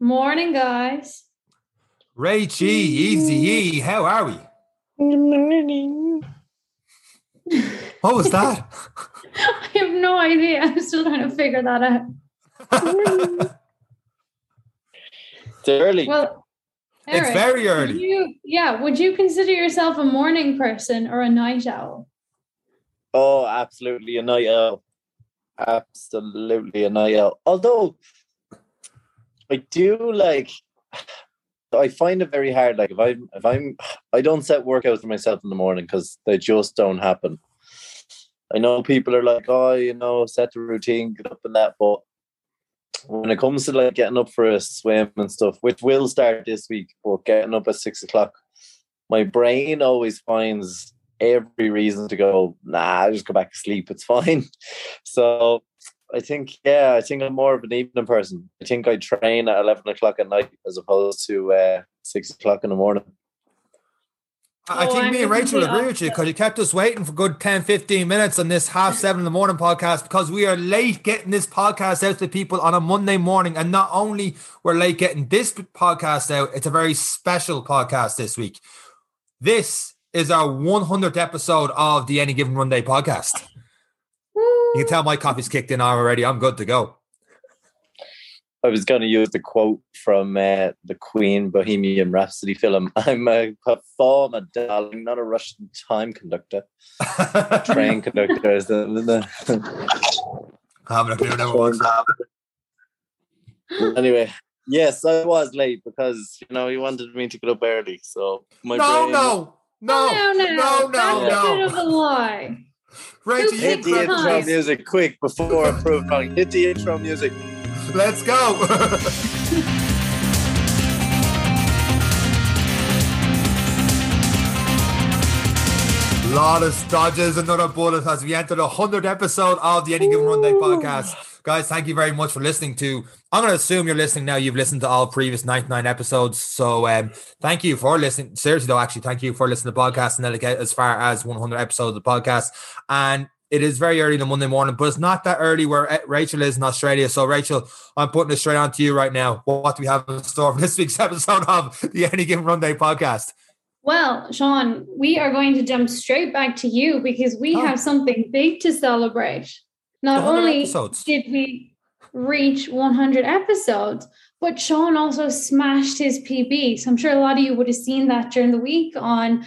Morning, guys. Ray G, Easy E, how are we? Good morning. What was that? I have no idea. I'm still trying to figure that out. It's early. Well, It's Eric, very would early. You, yeah. Would you consider yourself a morning person or a night owl? oh, absolutely a night owl. Absolutely a night owl. Although I do like I find it very hard. Like if I'm if I'm I don't set workouts for myself in the morning because they just don't happen. I know people are like, oh, you know, set the routine, get up and that, but when it comes to like getting up for a swim and stuff, which will start this week, but getting up at six o'clock, my brain always finds every reason to go, nah, I just go back to sleep. It's fine. So I think, yeah, I think I'm more of an evening person. I think I train at 11 o'clock at night as opposed to uh, six o'clock in the morning. I Oh, think I'm me and Rachel complete agree with you because you kept us waiting for good 10, 15 minutes on this half seven in the morning podcast because we are late getting this podcast out to people on a Monday morning. And not only we're late getting this podcast out, it's a very special podcast this week. This is our 100th episode of the Any Given Run Day podcast. You can tell my coffee's kicked in already. I'm good to go. I was going to use the quote from uh, the Queen Bohemian Rhapsody film I'm a performer, darling, not a Russian time conductor. Train conductor is the. the- Having a clue now what was anyway, yes, I was late because you know he wanted me to get up early. So my No, brain, no, no, no, no, no, no, That's a no. Bit of a lie. Rachel, Who you Hit the intro music quick before I prove wrong. Hit the intro music. Let's go. lot of dodges, another bullet as we enter the 100th episode of the Any Given Run Day podcast. Guys, thank you very much for listening to. I'm going to assume you're listening now. You've listened to all previous 99 episodes. So um, thank you for listening. Seriously, though, actually, thank you for listening to the podcast and then get as far as 100 episodes of the podcast. And it is very early in the Monday morning, but it's not that early where uh, Rachel is in Australia. So, Rachel, I'm putting it straight on to you right now. What do we have in store for this week's episode of the Any Given Run Day podcast? Well, Sean, we are going to jump straight back to you because we Oh. have something big to celebrate. Not only episodes. did we reach 100 episodes, but Sean also smashed his PB. So I'm sure a lot of you would have seen that during the week on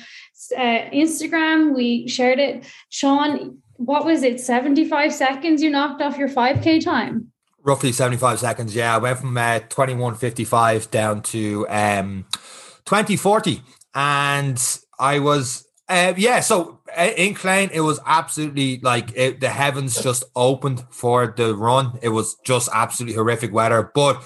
uh, Instagram. We shared it. Sean, what was it? 75 seconds you knocked off your 5K time? roughly 75 seconds. Yeah, I went from uh, 21.55 down to um, 20.40. And I was, uh, yeah, so in Klein, it was absolutely like it, the heavens just opened for the run. It was just absolutely horrific weather. But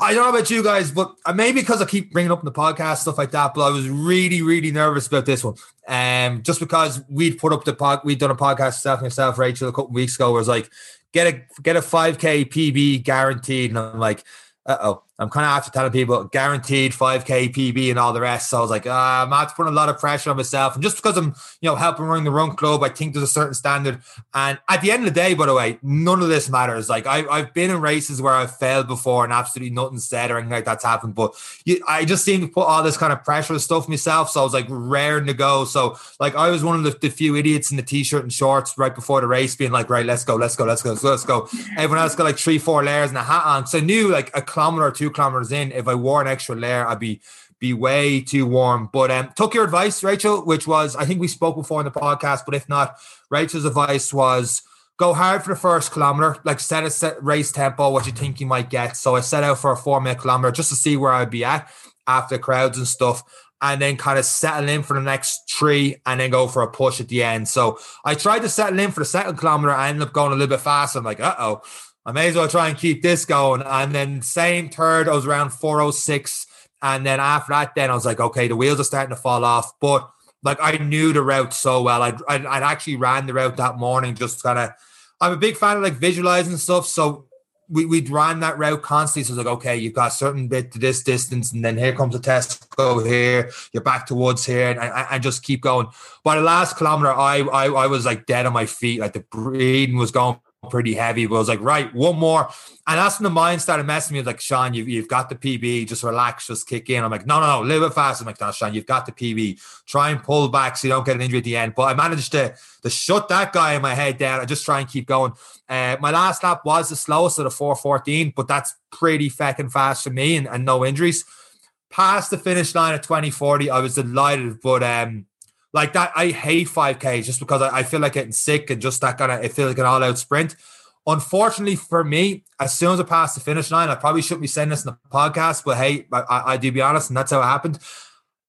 I don't know about you guys, but uh, maybe because I keep bringing up in the podcast stuff like that, but I was really, really nervous about this one. Um, just because we'd put up the pod, we'd done a podcast stuff and yourself, Rachel, a couple weeks ago, where like, get a get a 5k PB guaranteed. And I'm like, uh oh. I'm kind of after telling people guaranteed 5k PB and all the rest. So I was like, ah, I'm not putting a lot of pressure on myself. And just because I'm, you know, helping run the run club, I think there's a certain standard. And at the end of the day, by the way, none of this matters. Like I, I've been in races where I've failed before and absolutely nothing said or anything like that's happened. But you, I just seem to put all this kind of pressure and stuff myself. So I was like raring to go. So like I was one of the, the few idiots in the t-shirt and shorts right before the race, being like, right, let's go, let's go, let's go, let's go. Everyone else got like three, four layers and a hat on. So I knew like a kilometer or two kilometers in, if I wore an extra layer, I'd be be way too warm. But um, took your advice, Rachel, which was I think we spoke before in the podcast, but if not, Rachel's advice was go hard for the first kilometer, like set a set race tempo, what you think you might get. So I set out for a four minute kilometer just to see where I'd be at after crowds and stuff. And then kind of settle in for the next three and then go for a push at the end. So I tried to settle in for the second kilometer. I ended up going a little bit faster. I'm like, uh oh, I may as well try and keep this going. And then same third, I was around 406. And then after that, then I was like, okay, the wheels are starting to fall off. But like I knew the route so well. I'd, I'd, I'd actually ran the route that morning, just kind of, I'm a big fan of like visualizing stuff. So we, we'd ran that route constantly. So it's like, okay, you've got a certain bit to this distance, and then here comes a test go here, you're back towards here, and, and, and just keep going. By the last kilometer, I, I I was like dead on my feet, like the breathing was going pretty heavy. But I was like, right, one more. And that's when the mind started messing me. Like, Sean, you've, you've got the PB, just relax, just kick in. I'm like, no, no, no, a little bit faster. I'm like, no, Sean, you've got the PB. Try and pull back so you don't get an injury at the end. But I managed to, to shut that guy in my head down. I just try and keep going. Uh, my last lap was the slowest at a 414, but that's pretty fucking fast for me and, and no injuries. Past the finish line at 2040, I was delighted, but um, like that, I hate 5K just because I, I feel like getting sick and just that kind of, it feels like an all out sprint. Unfortunately for me, as soon as I passed the finish line, I probably shouldn't be saying this in the podcast, but hey, I, I do be honest, and that's how it happened.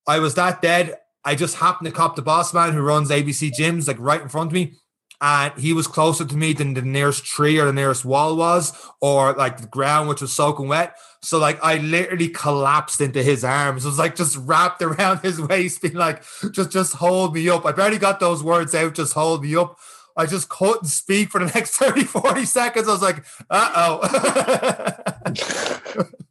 I was that dead. I just happened to cop the boss man who runs ABC gyms like right in front of me. And he was closer to me than the nearest tree or the nearest wall was, or like the ground, which was soaking wet. So like I literally collapsed into his arms. It was like just wrapped around his waist, being like, just just hold me up. I barely got those words out, just hold me up. I just couldn't speak for the next 30, 40 seconds. I was like, uh-oh.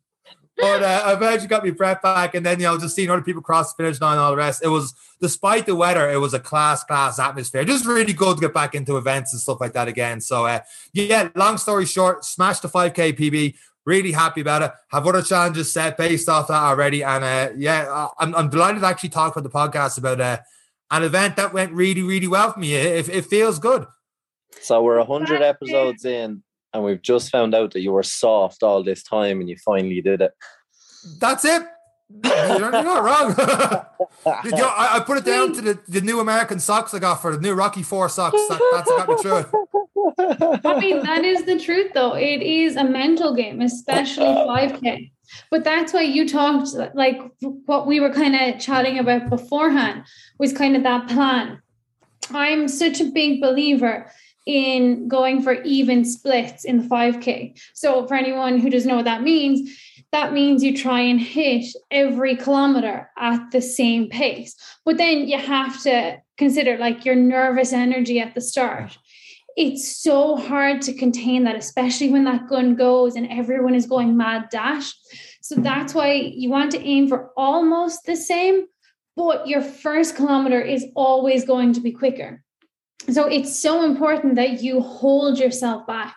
but uh, eventually got my breath back, and then you know, just seeing other people cross the finish line and all the rest. It was, despite the weather, it was a class, class atmosphere. Just really good to get back into events and stuff like that again. So, uh, yeah, long story short, smashed the 5K PB. Really happy about it. Have other challenges set based off that already, and uh, yeah, I'm, I'm delighted to actually talk about the podcast about uh, an event that went really, really well for me. It, it feels good. So we're hundred episodes in, and we've just found out that you were soft all this time, and you finally did it. That's it. You're not wrong. you know, I, I, put it down to the, the new American socks I got for the new Rocky Four socks. That, that's got me through. I mean, that is the truth, though. It is a mental game, especially 5K. But that's why you talked like what we were kind of chatting about beforehand was kind of that plan. I'm such a big believer in going for even splits in the 5K. So, for anyone who doesn't know what that means, that means you try and hit every kilometer at the same pace. But then you have to consider like your nervous energy at the start. It's so hard to contain that, especially when that gun goes and everyone is going mad dash. So that's why you want to aim for almost the same, but your first kilometer is always going to be quicker. So it's so important that you hold yourself back.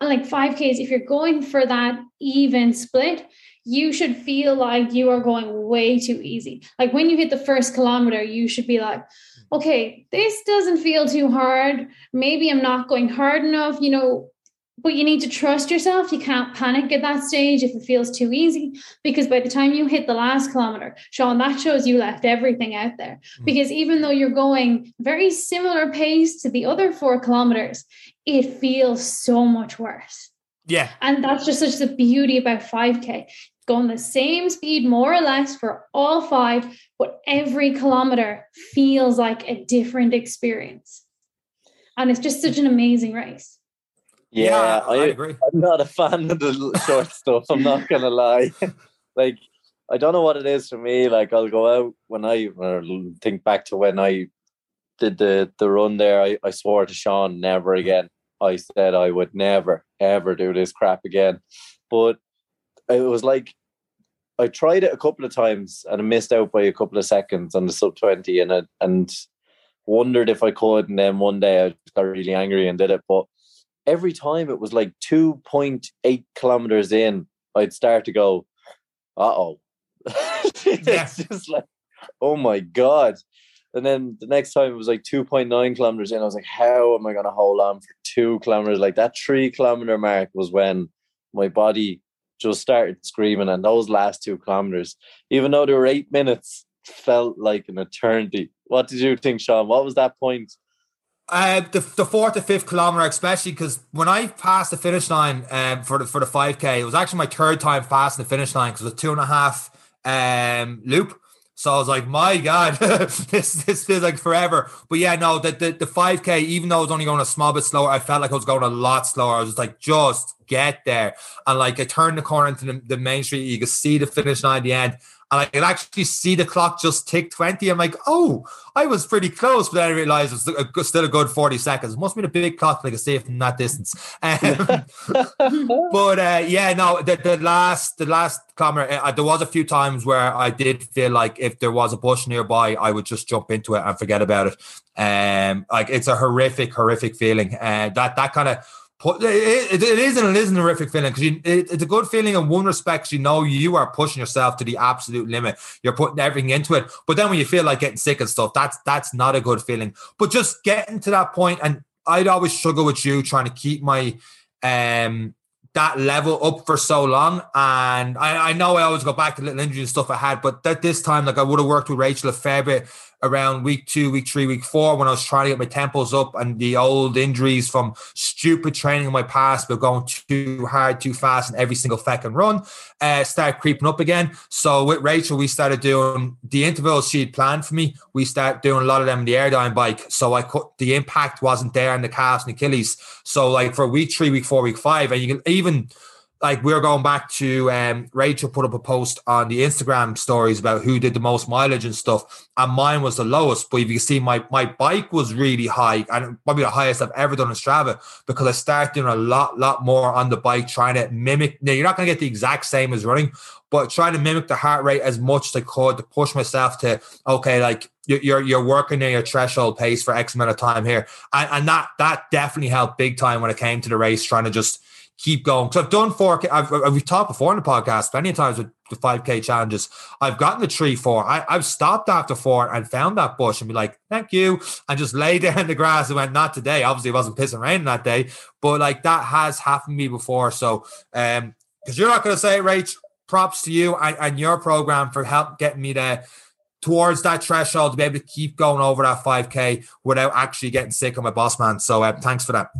And like 5Ks, if you're going for that even split, you should feel like you are going way too easy. Like when you hit the first kilometer, you should be like, hmm. okay, this doesn't feel too hard. Maybe I'm not going hard enough. You know, but you need to trust yourself. You can't panic at that stage if it feels too easy, because by the time you hit the last kilometer, Sean, that shows you left everything out there. Mm. Because even though you're going very similar pace to the other four kilometers, it feels so much worse. Yeah. And that's just such the beauty about 5K. Going the same speed, more or less, for all five, but every kilometer feels like a different experience. And it's just such an amazing race. Yeah, yeah I, I, agree. I'm not a fan of the short stuff. I'm not gonna lie. like, I don't know what it is for me. Like, I'll go out when I think back to when I did the the run there. I, I swore to Sean never mm. again. I said I would never ever do this crap again. But it was like I tried it a couple of times and I missed out by a couple of seconds on the sub twenty, and I, and wondered if I could. And then one day I got really angry and did it, but every time it was like 2.8 kilometers in, I'd start to go, uh oh. it's just like, oh my God. And then the next time it was like 2.9 kilometers in. I was like, how am I going to hold on for two kilometers? Like that three kilometer mark was when my body just started screaming. And those last two kilometers, even though they were eight minutes, felt like an eternity. What did you think, Sean? What was that point? Uh, the, the fourth to fifth kilometer, especially because when I passed the finish line um, for the for the five k, it was actually my third time passing the finish line because it was two and a half um, loop. So I was like, my God, this this feels like forever. But yeah, no, the the the five k, even though I was only going a small bit slower, I felt like I was going a lot slower. I was just like, just get there, and like I turned the corner into the, the main street, you could see the finish line at the end, and I could actually see the clock just tick 20. I'm like, oh, I was pretty close, but then I realized it's still a good 40 seconds. It must be a big clock, like a safe from that distance. Um, but uh, yeah, no, the, the last the last kilometer, uh, there was a few times where I did feel like if there was a bush nearby, I would just jump into it and forget about it. Um, like it's a horrific, horrific feeling. And uh, that that kind of it, it, is and it is an horrific feeling because it, it's a good feeling in one respect. You know, you are pushing yourself to the absolute limit. You're putting everything into it. But then when you feel like getting sick and stuff, that's that's not a good feeling. But just getting to that point, and I'd always struggle with you trying to keep my um that level up for so long. And I, I know I always go back to little injuries and stuff I had, but that this time, like I would have worked with Rachel a fair bit around week two, week three, week four when I was trying to get my tempos up and the old injuries from stupid training in my past, but going too hard, too fast in every single fucking run, uh, start creeping up again. So with Rachel, we started doing the intervals she'd planned for me. We started doing a lot of them in the airdyne bike. So I could, the impact wasn't there in the calves and Achilles. So like for week three, week four, week five, and you can even like we're going back to um, Rachel put up a post on the Instagram stories about who did the most mileage and stuff, and mine was the lowest. But if you can see, my my bike was really high and probably the highest I've ever done in Strava because I started doing a lot lot more on the bike, trying to mimic. Now you're not going to get the exact same as running, but trying to mimic the heart rate as much as I could to push myself to okay, like you're you're working near your threshold pace for X amount of time here, and, and that that definitely helped big time when it came to the race, trying to just keep going. Because I've done 4K. I've, I've, we've talked before in the podcast of times with the 5K challenges. I've gotten the three, four. I, I've stopped after four and found that bush and be like, thank you. And just lay down in the grass and went, not today. Obviously, it wasn't pissing rain that day, but like that has happened to me before. So, um, because you're not going to say it, Rach, props to you and, and your program for help getting me there towards that threshold to be able to keep going over that 5K without actually getting sick of my boss man. So, uh, thanks for that.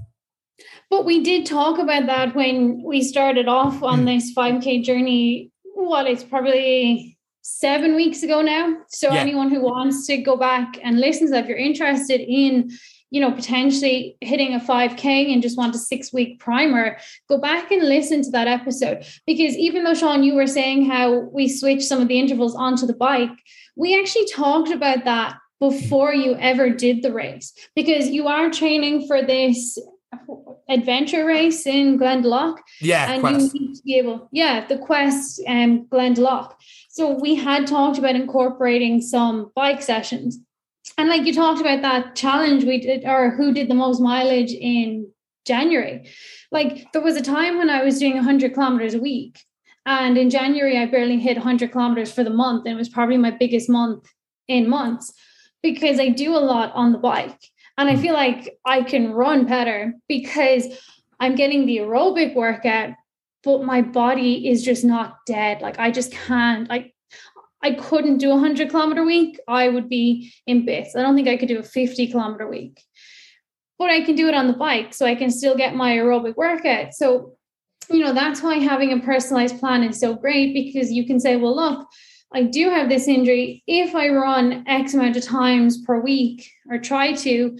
But we did talk about that when we started off on hmm. this 5K journey. Well, it's probably seven weeks ago now. So yeah. anyone who wants to go back and listen to that, if you're interested in, you know, potentially hitting a 5K and just want a six week primer, go back and listen to that episode. Because even though Sean, you were saying how we switched some of the intervals onto the bike, we actually talked about that before you ever did the race because you are training for this adventure race in Glendalough. Yeah, and quest. you need to be able, yeah, the quest um Glendalough. So we had talked about incorporating some bike sessions. And like you talked about that challenge we did, or who did the most mileage in January. Like there was a time when I was doing 100 kilometers a week. And in January, I barely hit 100 kilometers for the month. And it was probably my biggest month in months because I do a lot on the bike. And I hmm. feel like I can run better because I'm getting the aerobic workout, but my body is just not dead. Like I just can't. I I couldn't do a hundred kilometer week. I would be in bits. I don't think I could do a 50 kilometer week. But I can do it on the bike, so I can still get my aerobic workout. So, you know, that's why having a personalized plan is so great because you can say, well, look, I do have this injury. If I run X amount of times per week or try to,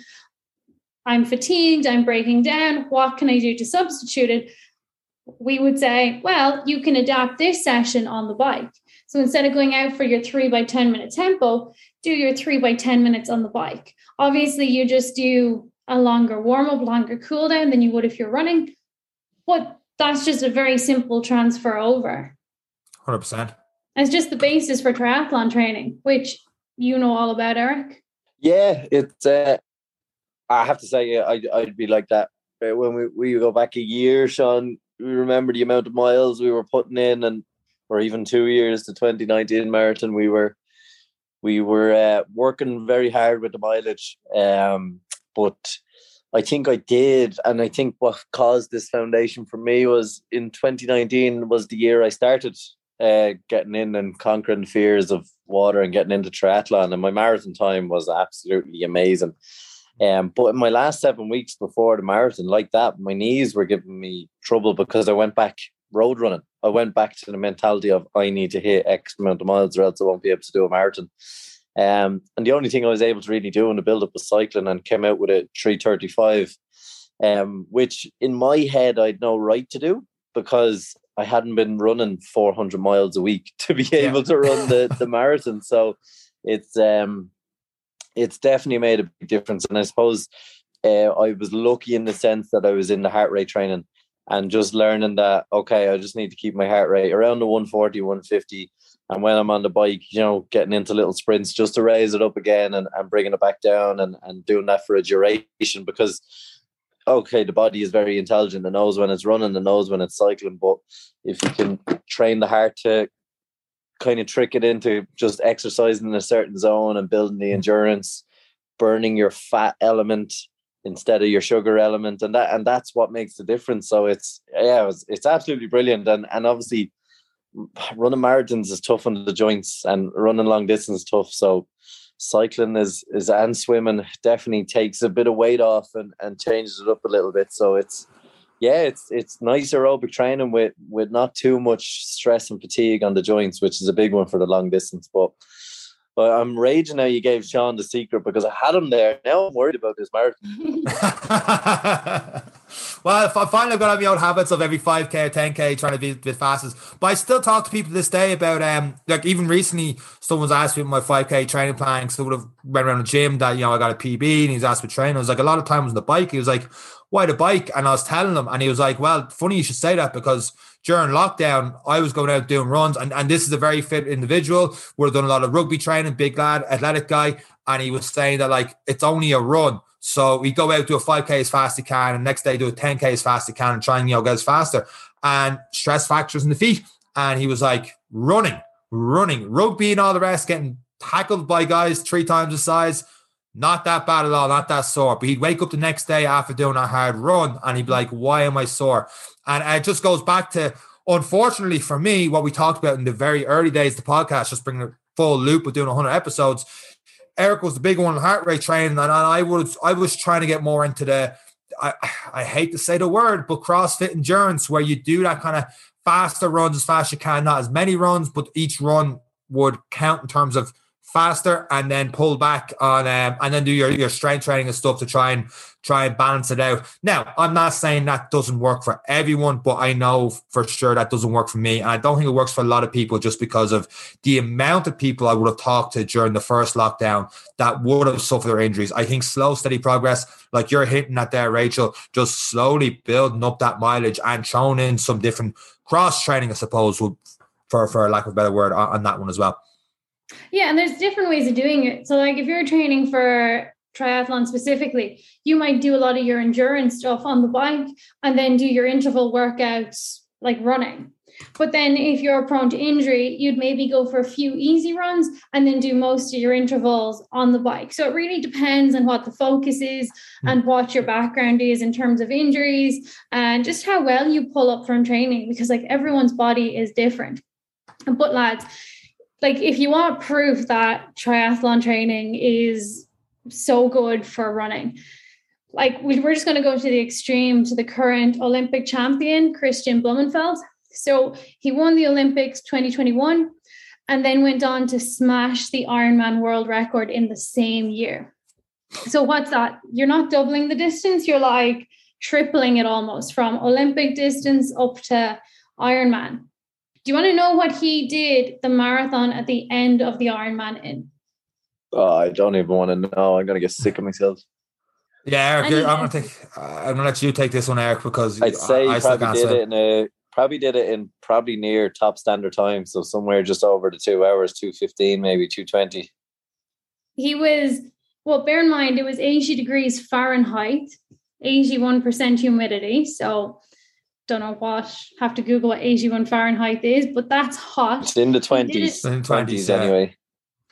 I'm fatigued, I'm breaking down. What can I do to substitute it? We would say, well, you can adapt this session on the bike. So instead of going out for your three by 10 minute tempo, do your three by 10 minutes on the bike. Obviously, you just do a longer warm up, longer cool down than you would if you're running. But that's just a very simple transfer over. 100%. It's just the basis for triathlon training, which you know all about, Eric. Yeah, it's. Uh, I have to say, I'd, I'd be like that uh, when we, we go back a year, Sean. We remember the amount of miles we were putting in, and or even two years to 2019 marathon, we were we were uh, working very hard with the mileage. Um, but I think I did, and I think what caused this foundation for me was in 2019 was the year I started uh, getting in and conquering fears of water and getting into triathlon. And my marathon time was absolutely amazing. Um, but in my last seven weeks before the marathon, like that, my knees were giving me trouble because I went back road running. I went back to the mentality of I need to hit X amount of miles or else I won't be able to do a marathon. Um, and the only thing I was able to really do in the build up was cycling and came out with a 335, um, which in my head I'd no right to do because I hadn't been running 400 miles a week to be able yeah. to run the, the marathon. So it's um it's definitely made a big difference. And I suppose uh, I was lucky in the sense that I was in the heart rate training and just learning that okay, I just need to keep my heart rate around the 140, 150. And when I'm on the bike, you know, getting into little sprints just to raise it up again and, and bringing it back down and, and doing that for a duration because okay, the body is very intelligent. It knows when it's running, it knows when it's cycling. But if you can train the heart to kind of trick it into just exercising in a certain zone and building the mm. endurance, burning your fat element instead of your sugar element, and that and that's what makes the difference. So it's yeah, it's, it's absolutely brilliant, and and obviously running marathons is tough on the joints, and running long distance is tough. So cycling is is and swimming definitely takes a bit of weight off and and changes it up a little bit. So it's yeah, it's it's nice aerobic training with with not too much stress and fatigue on the joints, which is a big one for the long distance. But but I'm raging now you gave Sean the secret because I had him there. Now I'm worried about this marathon. well, I finally got out my old habits of every 5k or 10k trying to be bit fastest. But I still talk to people this day about um like even recently someone's asked me my 5k training plan because I would have went around the gym that you know I got a PB and he's asked me training. I was like a lot of times on the bike. He was like, Why the bike? And I was telling him and he was like, Well, funny you should say that because during lockdown, I was going out doing runs, and, and this is a very fit individual. We're doing a lot of rugby training, big lad, athletic guy, and he was saying that like it's only a run. So we go out do a 5k as fast as can, and next day do a 10k as fast as can, and try and you know get as faster. And stress factors in the feet. And he was like running, running, rugby and all the rest, getting tackled by guys three times the size. Not that bad at all, not that sore. But he'd wake up the next day after doing a hard run and he'd be like, Why am I sore? And it just goes back to, unfortunately for me, what we talked about in the very early days of the podcast, just bringing a full loop of doing 100 episodes. Eric was the big one, heart rate training, and I was I was trying to get more into the. I, I hate to say the word, but CrossFit endurance, where you do that kind of faster runs as fast as you can, not as many runs, but each run would count in terms of faster and then pull back on um, and then do your, your strength training and stuff to try and try and balance it out. Now, I'm not saying that doesn't work for everyone, but I know for sure that doesn't work for me. And I don't think it works for a lot of people just because of the amount of people I would have talked to during the first lockdown that would have suffered their injuries. I think slow, steady progress, like you're hitting at there, Rachel, just slowly building up that mileage and throwing in some different cross training, I suppose, would, for, for lack of a better word, on that one as well. Yeah, and there's different ways of doing it. So, like if you're training for triathlon specifically, you might do a lot of your endurance stuff on the bike and then do your interval workouts like running. But then if you're prone to injury, you'd maybe go for a few easy runs and then do most of your intervals on the bike. So it really depends on what the focus is hmm. and what your background is in terms of injuries and just how well you pull up from training because like everyone's body is different. But lads, like if you want proof that triathlon training is so good for running like we, we're just going to go to the extreme to the current olympic champion Kristian Blummenfelt so he won the olympics 2021 and then went on to smash the ironman world record in the same year. So what's that? You're not doubling the distance you're like tripling it almost from olympic distance up to ironman do you want to know what he did the marathon at the end of the Ironman in? Oh, I don't even want to know. I'm gonna get sick of myself. Yeah, Eric, I'm gonna take. Uh, I'm gonna let you take this one, Eric, because I'd say I, I probably did it in a probably did it in probably near top standard time, so somewhere just over the two hours, two fifteen, maybe two twenty. He was well. Bear in mind, it was eighty degrees Fahrenheit, eighty-one percent humidity, so don't know what, have to Google what 81 Fahrenheit is, but that's hot. It's in the 20s. In 20s anyway.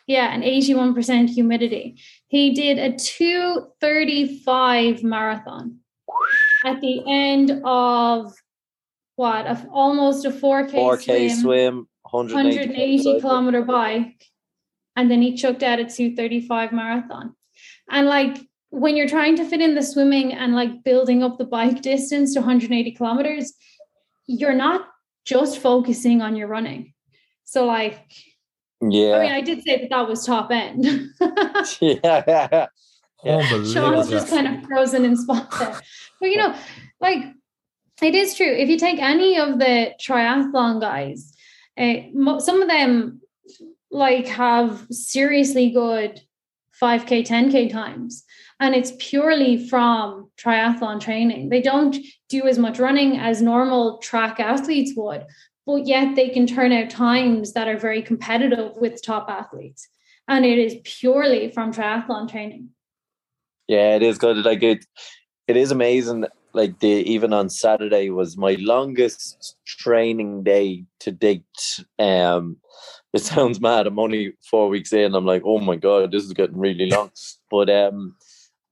Yeah, and 81% humidity. He did a 235 marathon at the end of what? Of almost a 4K, 4K swim, swim 180, 180 kilometer bike. And then he chucked out a 235 marathon. And like when you're trying to fit in the swimming and like building up the bike distance to 180 kilometers, you're not just focusing on your running. So, like, yeah, I mean, I did say that that was top end. yeah, yeah. Sean's just kind of frozen in spot there. But you know, like, it is true. If you take any of the triathlon guys, uh, some of them like have seriously good 5k 10k times and it's purely from triathlon training. They don't do as much running as normal track athletes would, but yet they can turn out times that are very competitive with top athletes. And it is purely from triathlon training. Yeah, it is good. Like it, it is amazing. Like the even on Saturday was my longest training day to date. Um, it sounds mad. I'm only four weeks in. I'm like, oh my god, this is getting really long. but um,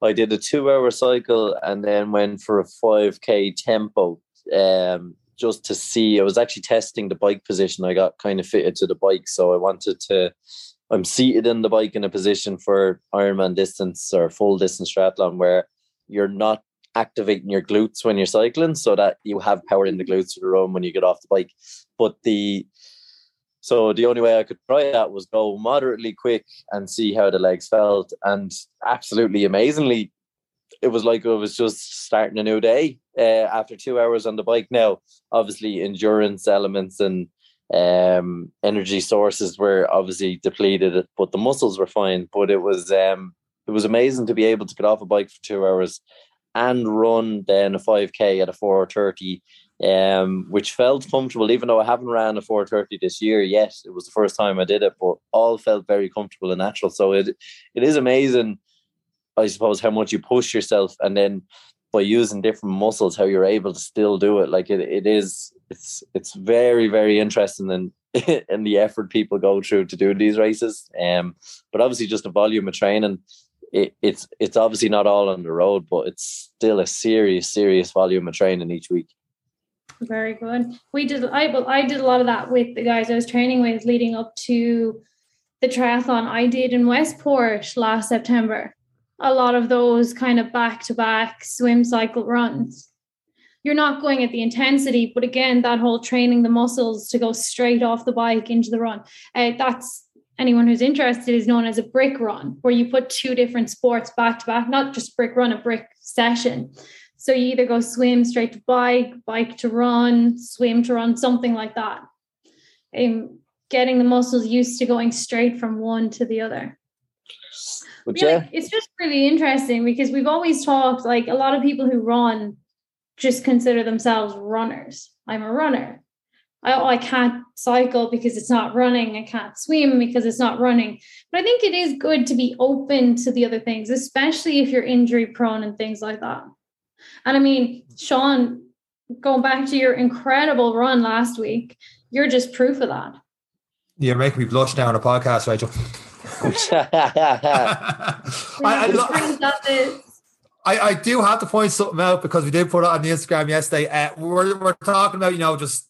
I did a two-hour cycle and then went for a five k tempo. Um, just to see. I was actually testing the bike position. I got kind of fitted to the bike, so I wanted to. I'm seated in the bike in a position for Ironman distance or full distance triathlon where you're not activating your glutes when you're cycling, so that you have power in the glutes to run when you get off the bike. But the so the only way I could try that was go moderately quick and see how the legs felt. And absolutely amazingly, it was like it was just starting a new day uh, after two hours on the bike. Now, obviously, endurance elements and um, energy sources were obviously depleted, but the muscles were fine. But it was um, it was amazing to be able to get off a bike for two hours and run then a 5k at a 430 um, which felt comfortable even though i haven't ran a 430 this year yet. It was the first time i did it but all felt very comfortable and natural. So it it is amazing I suppose how much you push yourself and then by using different muscles how you're able to still do it. Like it, it is it's it's very very interesting and in the effort people go through to do these races. Um but obviously just the volume of training it, it's it's obviously not all on the road but it's still a serious serious volume of training each week very good we did i but i did a lot of that with the guys i was training with leading up to the triathlon i did in westport last september a lot of those kind of back to back swim cycle runs. You're not going at the intensity, but again, that whole training the muscles to go straight off the bike into the run. Uh, that's anyone who's interested is known as a brick run, where you put two different sports back to back, not just brick run, a brick session. So you either go swim straight to bike, bike to run, swim to run, something like that. Um, getting the muscles used to going straight from one to the other. But yeah, like, it's just really interesting because we've always talked like a lot of people who run just consider themselves runners. I'm a runner. I, I can't cycle because it's not running. I can't swim because it's not running. But I think it is good to be open to the other things, especially if you're injury prone and things like that. And I mean, Sean, going back to your incredible run last week, you're just proof of that. You're making me blush now on a podcast, Rachel. I, I, I, I, do have to point something out because we did put it on the Instagram yesterday. Uh, we're, we're talking about, you know, just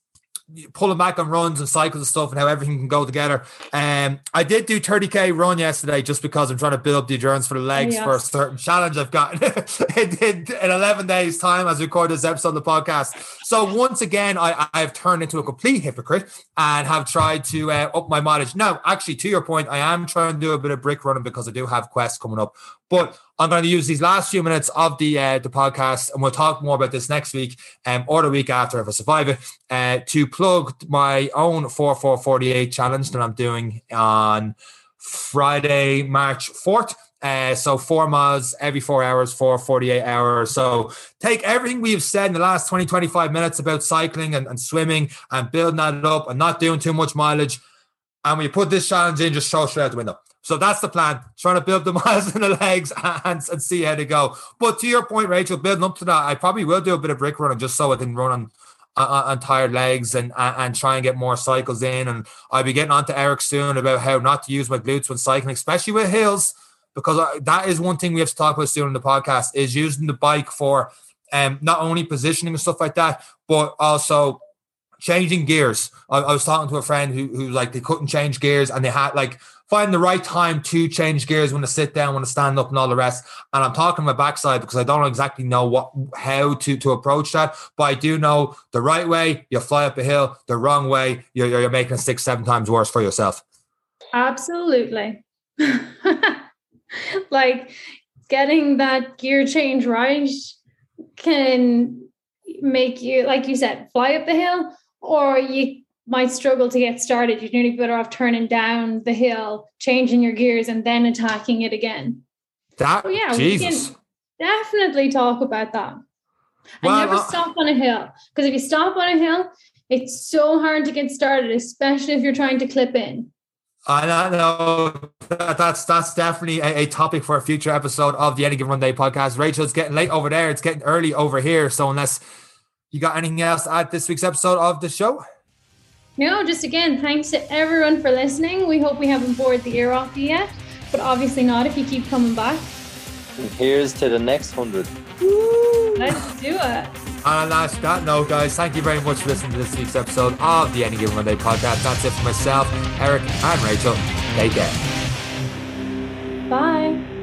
pulling back on runs and cycles and stuff and how everything can go together. Um, I did do 30k run yesterday just because I'm trying to build up the endurance for the legs yes. for a certain challenge I've got in, in, in, 11 days time as we record this episode of the podcast. So once again, I, I've turned into a complete hypocrite and have tried to uh, up my mileage. Now, actually, to your point, I am trying to do a bit of brick running because I do have quests coming up. But I'm going to use these last few minutes of the uh, the podcast, and we'll talk more about this next week um, or the week after if I survive it, uh, to plug my own 4448 challenge that I'm doing on Friday, March 4th. Uh, so four miles every four hours for 48 hours. So take everything we've said in the last 20, 25 minutes about cycling and, and swimming and building that up and not doing too much mileage. And we put this challenge in, just throw straight out the window. So that's the plan. Trying to build the miles in the legs and, and see how they go. But to your point, Rachel, building up to that, I probably will do a bit of brick running just so I can run on on, on tired legs and, and, and try and get more cycles in. And I'll be getting on to Eric soon about how not to use my glutes when cycling, especially with hills, because I, that is one thing we have to talk about soon in the podcast is using the bike for um not only positioning and stuff like that, but also changing gears. I, I was talking to a friend who who like they couldn't change gears and they had like find the right time to change gears when to sit down, when to stand up, and all the rest. And I'm talking my backside because I don't exactly know what how to to approach that, but I do know the right way you fly up a hill, the wrong way you're you're making it six seven times worse for yourself. Absolutely. like getting that gear change right can make you, like you said, fly up the hill, or you might struggle to get started, you're nearly better off turning down the hill, changing your gears, and then attacking it again. That so yeah, Jesus. we can definitely talk about that. Well, and never uh, stop on a hill. Because if you stop on a hill, it's so hard to get started, especially if you're trying to clip in. I know that's that's definitely a, a, topic for a future episode of the Any Given Monday podcast. Rachel, it's getting late over there. It's getting early over here. So unless you got anything else at this week's episode of the show? No, just again, thanks to everyone for listening. We hope we haven't bored the ear off you yet, but obviously not if you keep coming back. And here's to the next hundred. Let's do it. And on that note, guys, thank you very much for listening to this week's episode of the Any Given Monday podcast. That's it for myself, Eric, and Rachel. Take care. Bye. Bye.